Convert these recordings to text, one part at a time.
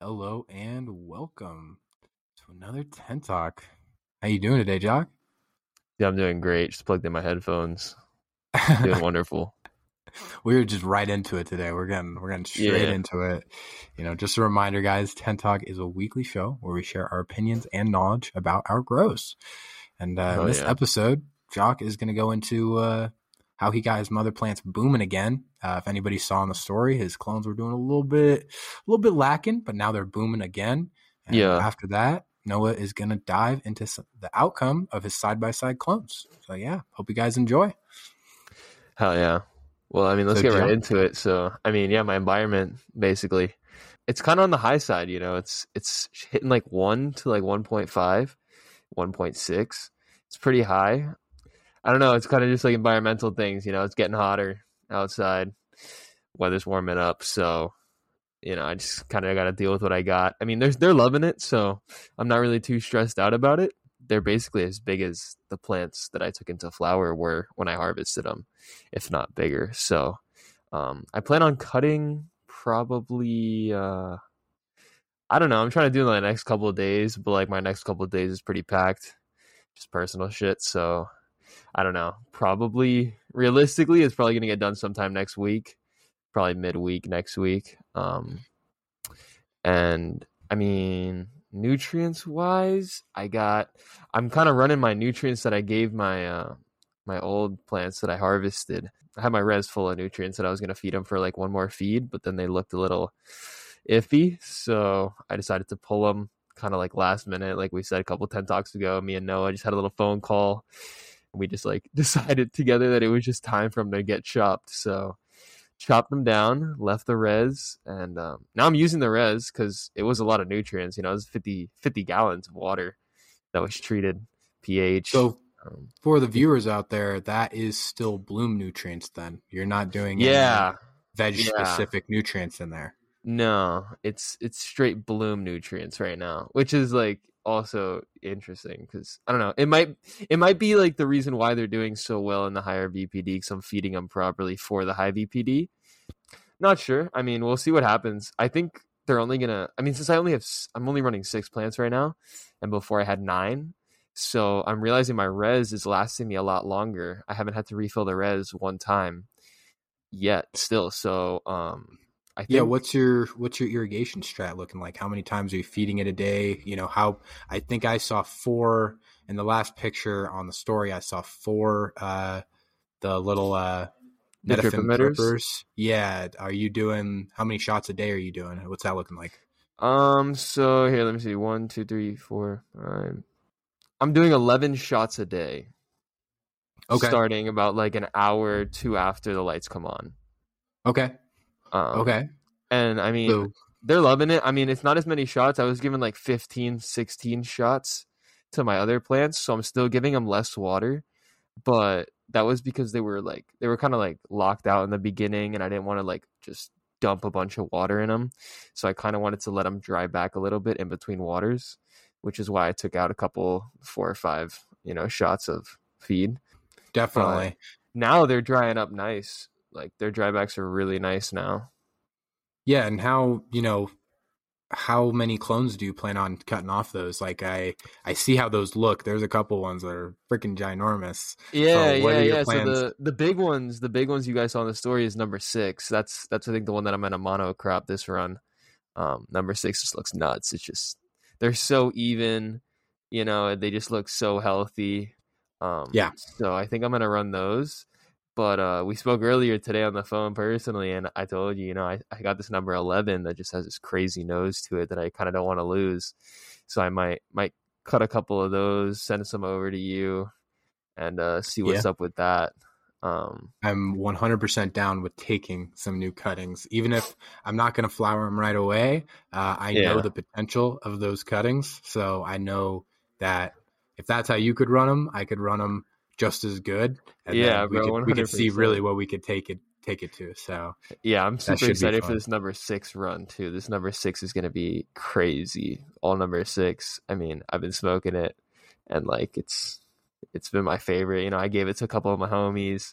Hello and welcome to another Tent Talk. How you doing today, Jock? Yeah, I'm doing great. Just plugged in my headphones. Doing wonderful. we were just right into it today. We're getting we're getting straight Yeah. into it. You know, just a reminder, guys. Tent Talk is a weekly show where we share our opinions and knowledge about our grows. And uh, Oh, in this yeah. episode, Jock is going to go into uh, how he got his mother plants booming again. Uh, if anybody saw in the story, his clones were doing a little bit, a little bit lacking, but now they're booming again. And Yeah. After that, Noah is going to dive into the outcome of his side by side clones. So yeah, hope you guys enjoy. Hell yeah. Well, I mean, let's So get right into it. So, I mean, yeah, my environment basically, it's kind of on the high side. You know, it's it's hitting like one to like 1.5, 1.6. It's pretty high. I don't know. It's kind of just like environmental things. You know, it's getting hotter outside. Weather's warming up, so you know, I just kind of got to deal with what I got. I mean, they're they're loving it, so I'm not really too stressed out about it. They're basically as big as the plants that I took into flower were when I harvested them, if not bigger. So, um, I plan on cutting probably. Uh, I don't know. I'm trying to do it in the next couple of days, but like my next couple of days is pretty packed, just personal shit. So, I don't know. Probably realistically, it's probably gonna get done sometime next week, probably midweek next week. Um, and I mean, nutrients wise, I got. I'm kind of running my nutrients that I gave my uh my old plants that I harvested. I had my res full of nutrients that I was gonna feed them for like one more feed, but then they looked a little iffy, so I decided to pull them kind of like last minute, like we said a couple Tent Talks ago. Me and Noah just had a little phone call. We just like decided together that it was just time for them to get chopped. So chopped them down, left the res, and um, now I'm using the res because it was a lot of nutrients. You know, it was 50, 50 gallons of water that was treated pH. So um, for the viewers out there, that is still bloom nutrients. Then you're not doing yeah, veg Yeah. specific nutrients in there. no, it's it's straight bloom nutrients right now, which is like also interesting because I don't know. It might it might be like the reason why they're doing so well in the higher VPD because I'm feeding them properly for the high VPD. Not sure. I mean, we'll see what happens. I think they're only gonna. I mean, since I only have, I'm only running six plants right now, and before I had nine, so I'm realizing my res is lasting me a lot longer. I haven't had to refill the res one time yet, still. So, um, I think Yeah, what's your what's your irrigation strat looking like? How many times are you feeding it a day? You know, how I think I saw four in the last picture on the story. I saw four uh the little uh The drip emitters? drippers. Yeah, are you doing how many shots a day are you doing? What's that looking like? Um. So here, let me see. One, two, three, four, five. I'm doing eleven shots a day. Okay. Starting about like an hour or two after the lights come on. Okay. Um, Okay. And I mean, So they're loving it. I mean, it's not as many shots. I was given like 15, 16 shots to my other plants, so I'm still giving them less water. But that was because they were like they were kind of like locked out in the beginning, and I didn't want to like just dump a bunch of water in them. So I kind of wanted to let them dry back a little bit in between waters, which is why I took out a couple, four or five, you know, shots of feed. definitely. Now they're drying up nice. Like their drybacks are really nice now. Yeah, and how you know how many clones do you plan on cutting off those? Like I I see how those look. There's a couple ones that are freaking ginormous. Yeah, what yeah, yeah. plans? So the the big ones, the big ones you guys saw in the story is number six. That's that's I think the one that I'm gonna mono crop this run. Um, number six just looks nuts. It's just they're so even, you know. They just look so healthy. Um, Yeah. So I think I'm gonna run those. But uh, we spoke earlier today on the phone personally, and I told you, you know, I, I got this number eleven that just has this crazy nose to it that I kind of don't want to lose. So I might might cut a couple of those, send some over to you, and uh, see what's up with that. Um, I'm 100% down with taking some new cuttings, even if I'm not going to flower them right away. Uh, I know the potential of those cuttings, so I know that if that's how you could run them, I could run them just as good. And Yeah, we bro, could, we could see really what we could take it take it to. So yeah, I'm super excited for this number six run too. This number six is gonna be crazy. All number six. I mean, I've been smoking it, and like it's it's been my favorite. You know, I gave it to a couple of my homies.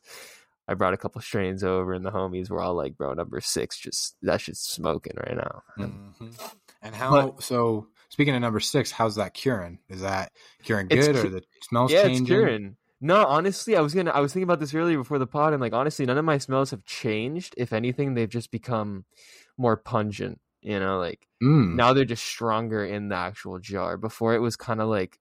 I brought a couple strains over, and the homies were all like, "Bro, number six, just that shit's smoking right now." Mhm. And how? But, so speaking of number six, how's that curing? Is that curing good or the smells yeah, changing? it's curing. No, honestly, I was gonna. I was thinking about this earlier before the pod, and like honestly, none of my smells have changed. If anything, they've just become more pungent. You know, like mm. now they're just stronger in the actual jar. Before it was kind of like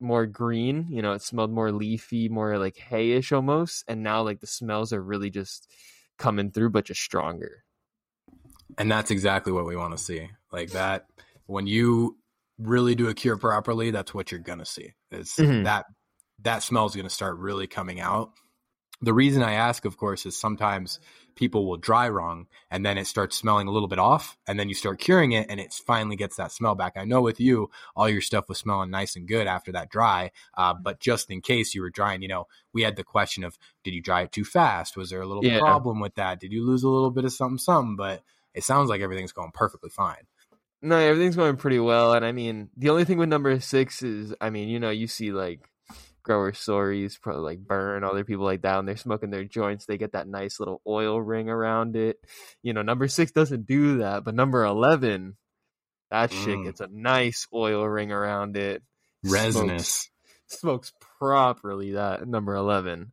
more green. You know, it smelled more leafy, more like hayish almost. And now like the smells are really just coming through, but just stronger. And that's exactly what we want to see. Like that, when you really do a cure properly, that's what you're gonna see. Is mm-hmm. that that smell is gonna start really coming out. The reason I ask, of course, is sometimes people will dry wrong and then it starts smelling a little bit off and then you start curing it and it finally gets that smell back. I know with you, all your stuff was smelling nice and good after that dry. Uh, but just in case you were drying, you know, we had the question of did you dry it too fast? Was there a little yeah. problem with that? Did you lose a little bit of something, something? But it sounds like everything's going perfectly fine. No, everything's going pretty well. And I mean, the only thing with number six is, I mean, you know, you see like grower stories, probably like burn other people like that when they're smoking their joints. They get that nice little oil ring around it. You know, number six doesn't do that, but number eleven, that mm. shit gets a nice oil ring around it. Resinous. Smokes, smokes properly. That number eleven.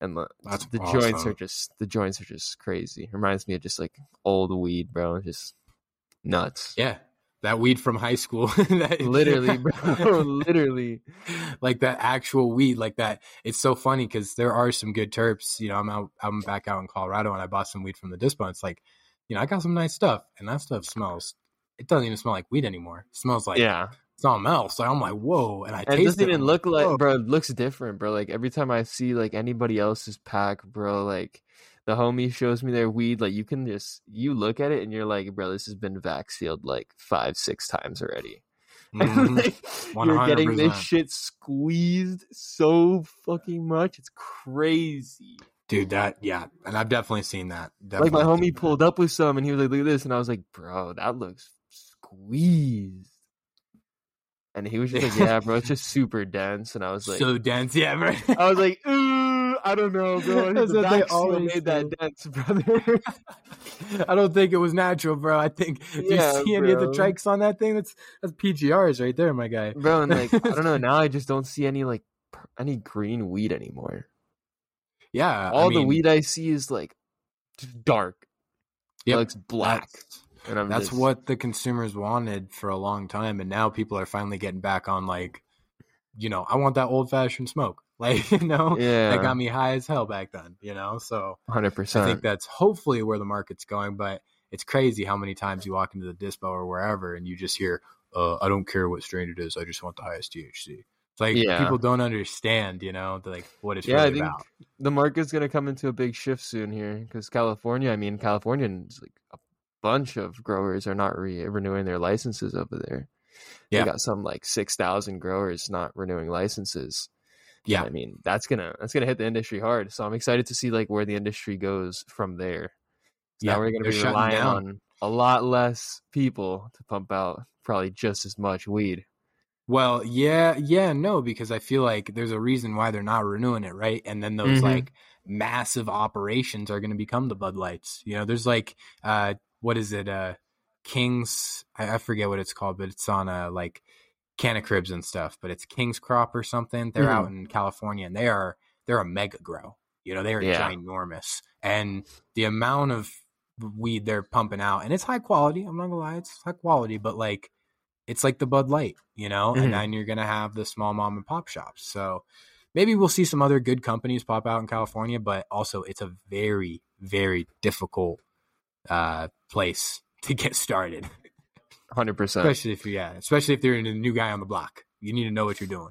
And the, That's the awesome. joints are just the joints are just crazy. Reminds me of just like old weed, bro. Just nuts. Yeah, that weed from high school. that, literally, bro. literally. Like that actual weed, like that. It's so funny because there are some good terps. You know, I'm out, I'm back out in Colorado and I bought some weed from the dispo. It's like, you know, I got some nice stuff and that stuff smells, it doesn't even smell like weed anymore. It smells like, yeah, something else. So I'm like, whoa. And I and taste it. doesn't even look like, like bro, it looks different, bro. Like every time I see like anybody else's pack, bro, like, the homie shows me their weed, like you can just you look at it and you're like, bro, this has been vax sealed like five, six times already. Mm-hmm. like, you're getting this shit squeezed so fucking much. It's crazy. Dude, that yeah, and I've definitely seen that. Definitely like my homie pulled up with some and he was like, Look at this, and I was like, Bro, that looks squeezed. And he was just like, Yeah, bro, it's just super dense. And I was like So dense, yeah, bro. I was like, Ooh I don't know, bro. The they always made that dance, brother. I don't think it was natural, bro. I think do yeah, you see bro. any of the trikes on that thing? That's that's PGRs right there, my guy. Bro, and like I don't know. Now I just don't see any like any green weed anymore. Yeah, all I mean, the weed I see is like dark. Yeah, looks black. That's, that's just... what the consumers wanted for a long time, and now people are finally getting back on like, you know, I want that old fashioned smoke. Like, you know, yeah. that got me high as hell back then, you know? So 100%. I think that's hopefully where the market's going, but it's crazy how many times you walk into the dispo or wherever and you just hear, uh, I don't care what strain it is. I just want the highest THC. It's like yeah. people don't understand, you know, like what it's yeah, really I think about. The market's going to come into a big shift soon here because California, I mean, Californians, like a bunch of growers are not re- renewing their licenses over there. Yeah. They got some like 6,000 growers not renewing licenses yeah, I mean that's gonna that's gonna hit the industry hard. So I'm excited to see like where the industry goes from there. So yeah, now we're gonna be relying down. on a lot less people to pump out probably just as much weed. Well, yeah, yeah, no, because I feel like there's a reason why they're not renewing it, right? And then those mm-hmm. like massive operations are going to become the Bud Lights. You know, there's like, uh, what is it? Uh, Kings, I, I forget what it's called, but it's on a like Canna Cribs and stuff, but it's King's Crop or something. They're mm-hmm. out in California and they are they're a mega grow. You know, they are yeah. ginormous. And the amount of weed they're pumping out, and it's high quality. I'm not gonna lie, it's high quality, but like it's like the Bud Light, you know, mm-hmm. and then you're gonna have the small mom and pop shops. So maybe we'll see some other good companies pop out in California, but also it's a very, very difficult uh, place to get started. Hundred percent. Especially if yeah, especially if you're a new guy on the block, you need to know what you're doing.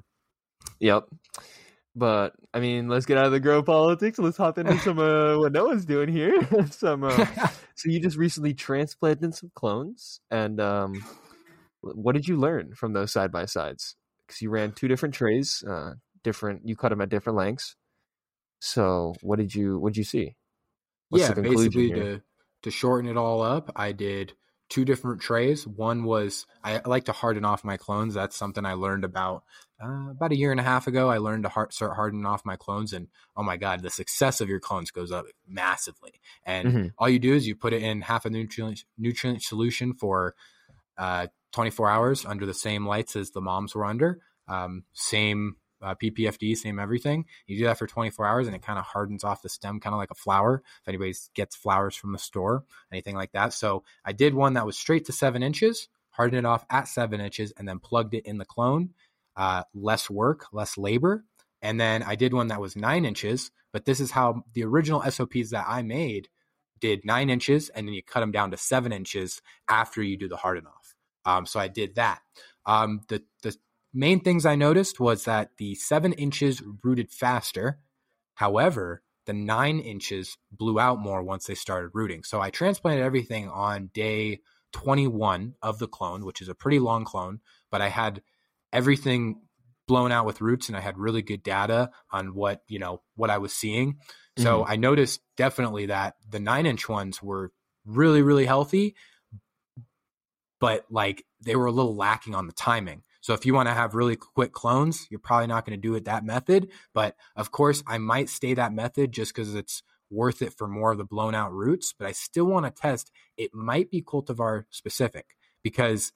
Yep. But I mean, let's get out of the grow politics. Let's hop into some uh, what Noah's doing here. some. Uh, so you just recently transplanted some clones, and um, what did you learn from those side by sides? Because you ran two different trays, uh, different. You cut them at different lengths. So what did you what did you see? What's yeah, basically to to shorten it all up, I did two different trays. One was I, like to harden off my clones. That's something I learned about uh, about a year and a half ago. I learned to hard, start hardening off my clones, and oh my god, the success of your clones goes up massively. And mm-hmm. all you do is you put it in half a nutrient nutrient solution for uh, 24 hours under the same lights as the moms were under, um, same uh, PPFD, same everything. You do that for 24 hours and it kind of hardens off the stem, kind of like a flower. If anybody gets flowers from the store, anything like that. So I did one that was straight to seven inches, hardened it off at seven inches, and then plugged it in the clone. Uh, less work, less labor. And then I did one that was nine inches, but this is how the original SOPs that I made did nine inches, and then you cut them down to seven inches after you do the harden off. Um, so I did that. Um, the the main things I noticed was that the seven inches rooted faster. However, the nine inches blew out more once they started rooting. So I transplanted everything on day 21 of the clone, which is a pretty long clone, but I had everything blown out with roots and I had really good data on what, you know, what I was seeing. So mm-hmm. I noticed definitely that the nine inch ones were really, really healthy, but like they were a little lacking on the timing. So if you want to have really quick clones, you're probably not going to do it that method. But of course, I might stay that method just because it's worth it for more of the blown out roots. But I still want to test. It might be cultivar specific because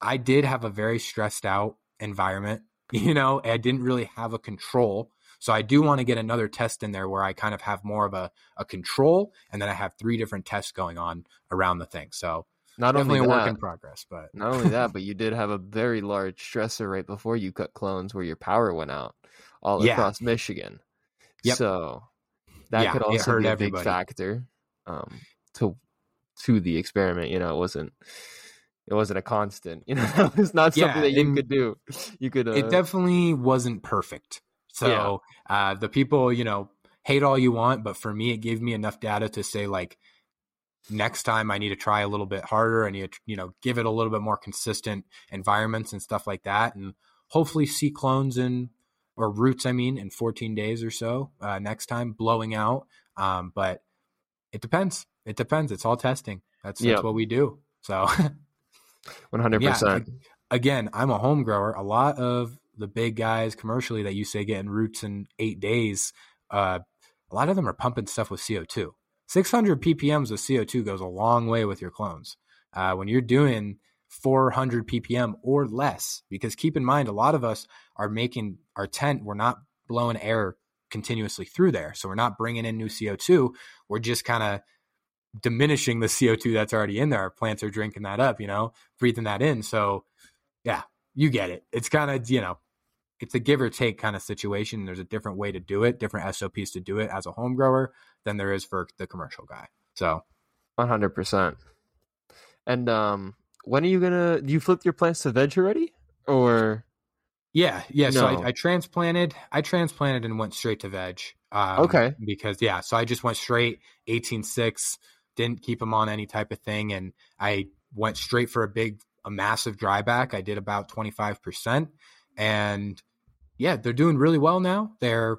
I did have a very stressed out environment. You know, I didn't really have a control. So I do want to get another test in there where I kind of have more of a, a control and then I have three different tests going on around the thing. So not Definitely only a work in progress, but not only that, but you did have a very large stressor right before you cut clones where your power went out all yeah. across Michigan. Yep. So that yeah, could also be a everybody. big factor um, to to the experiment. You know, it wasn't it wasn't a constant. You know, it's not something yeah, that you could do. You could. Uh... It definitely wasn't perfect. So uh, the people, you know, hate all you want, but for me, it gave me enough data to say like next time I need to try a little bit harder. I need to, you know, give it a little bit more consistent environments and stuff like that. And hopefully see clones in, or roots, I mean, in 14 days or so uh, next time blowing out. Um, but it depends. It depends. It's all testing. That's, that's yep. what we do. So 100%. Yeah, again, I'm a home grower. A lot of the big guys commercially that you say getting roots in eight days, uh, a lot of them are pumping stuff with CO2. 600 ppms of CO2 goes a long way with your clones. Uh, when you're doing 400 ppm or less, because keep in mind, a lot of us are making our tent, we're not blowing air continuously through there. So we're not bringing in new CO2. We're just kind of diminishing the CO2 that's already in there. Our plants are drinking that up, you know, breathing that in. So, yeah, you get it. It's kind of, you know, it's a give or take kind of situation. There's a different way to do it, different SOPs to do it as a home grower than there is for the commercial guy. So, 100%. And um, when are you gonna? Do you flip your plants to veg already, or? Yeah, yeah. No. So I, I, transplanted. I transplanted and went straight to veg. Um, okay. Because yeah, so I just went straight eighteen six. Didn't keep them on any type of thing, and I went straight for a big, a massive dryback. I did about twenty five percent, and yeah, they're doing really well now. They're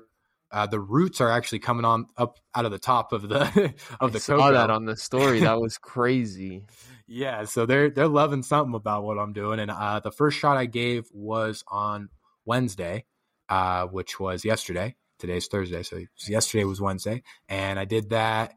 uh, the roots are actually coming on up out of the top of the of the. I saw that on the story. That was crazy. yeah, so they're they're loving something about what I'm doing. And uh, the first shot I gave was on Wednesday, uh, which was yesterday. Today's Thursday, so yesterday was Wednesday, and I did that.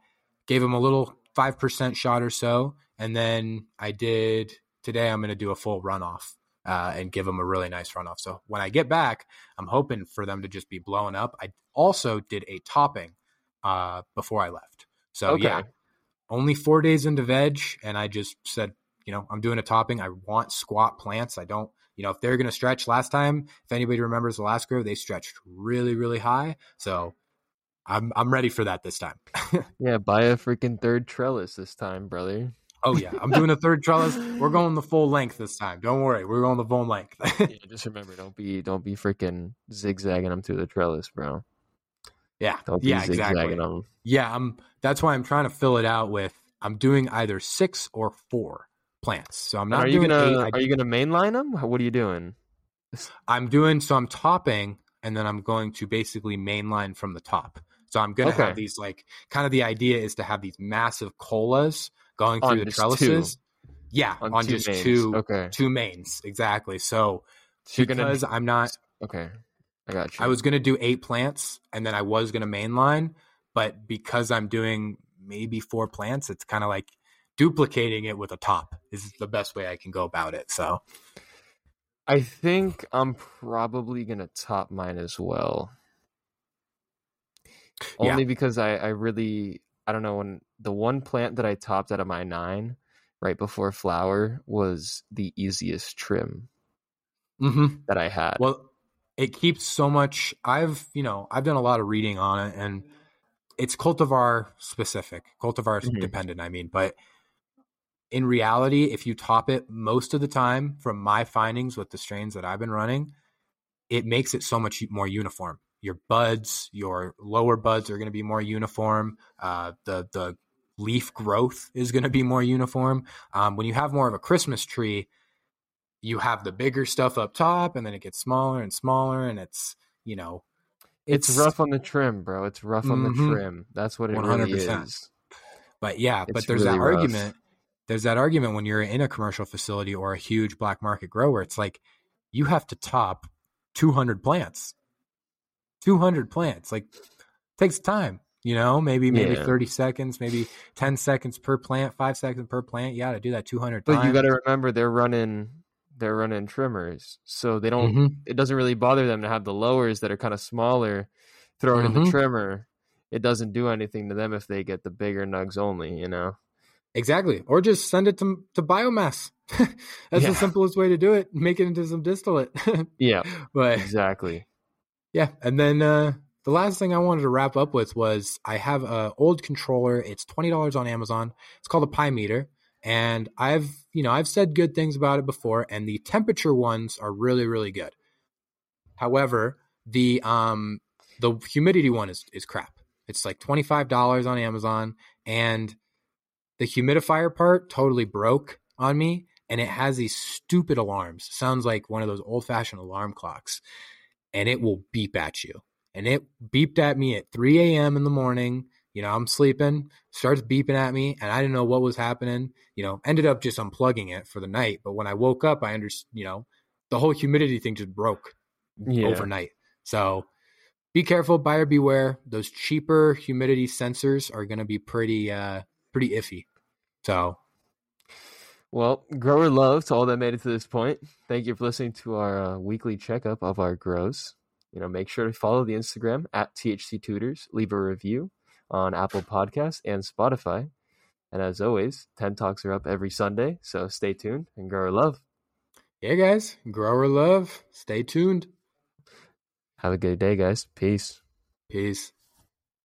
Gave him a little five percent shot or so, and then I did today. I'm going to do a full runoff uh, and give them a really nice runoff. So when I get back, I'm hoping for them to just be blowing up. I also did a topping uh, before I left. So okay. yeah, only four days into veg, and I just said, you know, I'm doing a topping. I want squat plants. I don't, you know, if they're going to stretch last time, if anybody remembers the last grow, they stretched really, really high. So I'm I'm ready for that this time. yeah, buy a freaking third trellis this time, brother. Oh yeah, I'm doing a third trellis. We're going the full length this time. Don't worry, we're going the full length. yeah, just remember, don't be don't be freaking zigzagging them through the trellis, bro. Yeah, don't be yeah, exactly. Them. Yeah, I'm. That's why I'm trying to fill it out with. I'm doing either six or four plants. So I'm not. are you gonna eight. Are you gonna mainline them? What are you doing? I'm doing so. I'm topping, and then I'm going to basically mainline from the top. So I'm gonna okay. have these like kind of the idea is to have these massive colas going through the trellises. Two. Yeah, on, on just mains. two okay. two mains exactly. So, so because gonna, I'm not okay, I got you. I was gonna do eight plants, and then I was gonna mainline, but because I'm doing maybe four plants, it's kind of like duplicating it with a top is the best way I can go about it. So I think I'm probably gonna top mine as well. Yeah. Only because I, I really I don't know when the one plant that I topped out of my nine right before flower was the easiest trim mm-hmm. that I had. Well, it keeps so much. I've you know I've done a lot of reading on it, and it's cultivar specific, cultivar Mhm. dependent. I mean, but in reality, if you top it most of the time, from my findings with the strains that I've been running, it makes it so much more uniform. Your buds, your lower buds are going to be more uniform. Uh, the the leaf growth is going to be more uniform. Um, when you have more of a Christmas tree, you have the bigger stuff up top, and then it gets smaller and smaller, and it's you know, it's, rough on the trim, bro. It's rough on the Mhm. trim. That's what it really 100%. is. But yeah, but there's really that rough. argument. There's that argument when you're in a commercial facility or a huge black market grower. It's like you have to top 200 plants. 200 plants like takes time. You know, maybe maybe Yeah. 30 seconds, maybe 10 seconds per plant, five seconds per plant. Yeah, to do that 200 But times. you got to remember they're running they're running trimmers, so they don't. Mhm. It doesn't really bother them to have the lowers that are kind of smaller thrown in the Mhm. trimmer. It doesn't do anything to them if they get the bigger nugs only. You know. Exactly. Or just send it to to biomass. That's Yeah. the simplest way to do it. Make it into some distillate. Yeah. but Exactly. Yeah, and then uh, the last thing I wanted to wrap up with was I have a old controller. It's twenty dollars on Amazon. It's called a Pi Meter, and I've you know I've said good things about it before, and the temperature ones are really really good. However, the um the humidity one is is crap. It's like twenty five dollars on Amazon, and the humidifier part totally broke on me, and it has these stupid alarms. Sounds like one of those old fashioned alarm clocks and it will beep at you. And it beeped at me at 3 a.m. in the morning. You know, I'm sleeping, starts beeping at me, and I didn't know what was happening. You know, ended up just unplugging it for the night. But when I woke up, I understood, you know, the whole humidity thing just broke Yeah. overnight. So be careful, buyer beware. Those cheaper humidity sensors are going to be pretty, uh, pretty iffy. So Well, grower love to all that made it to this point. Thank you for listening to our uh, weekly checkup of our grows. You know, make sure to follow the Instagram at THC Tutors. Leave a review on Apple Podcasts and Spotify. And as always, Tent Talks are up every Sunday, so stay tuned and grower love. yeah, guys, grower love. Stay tuned. Have a good day, guys. Peace. Peace.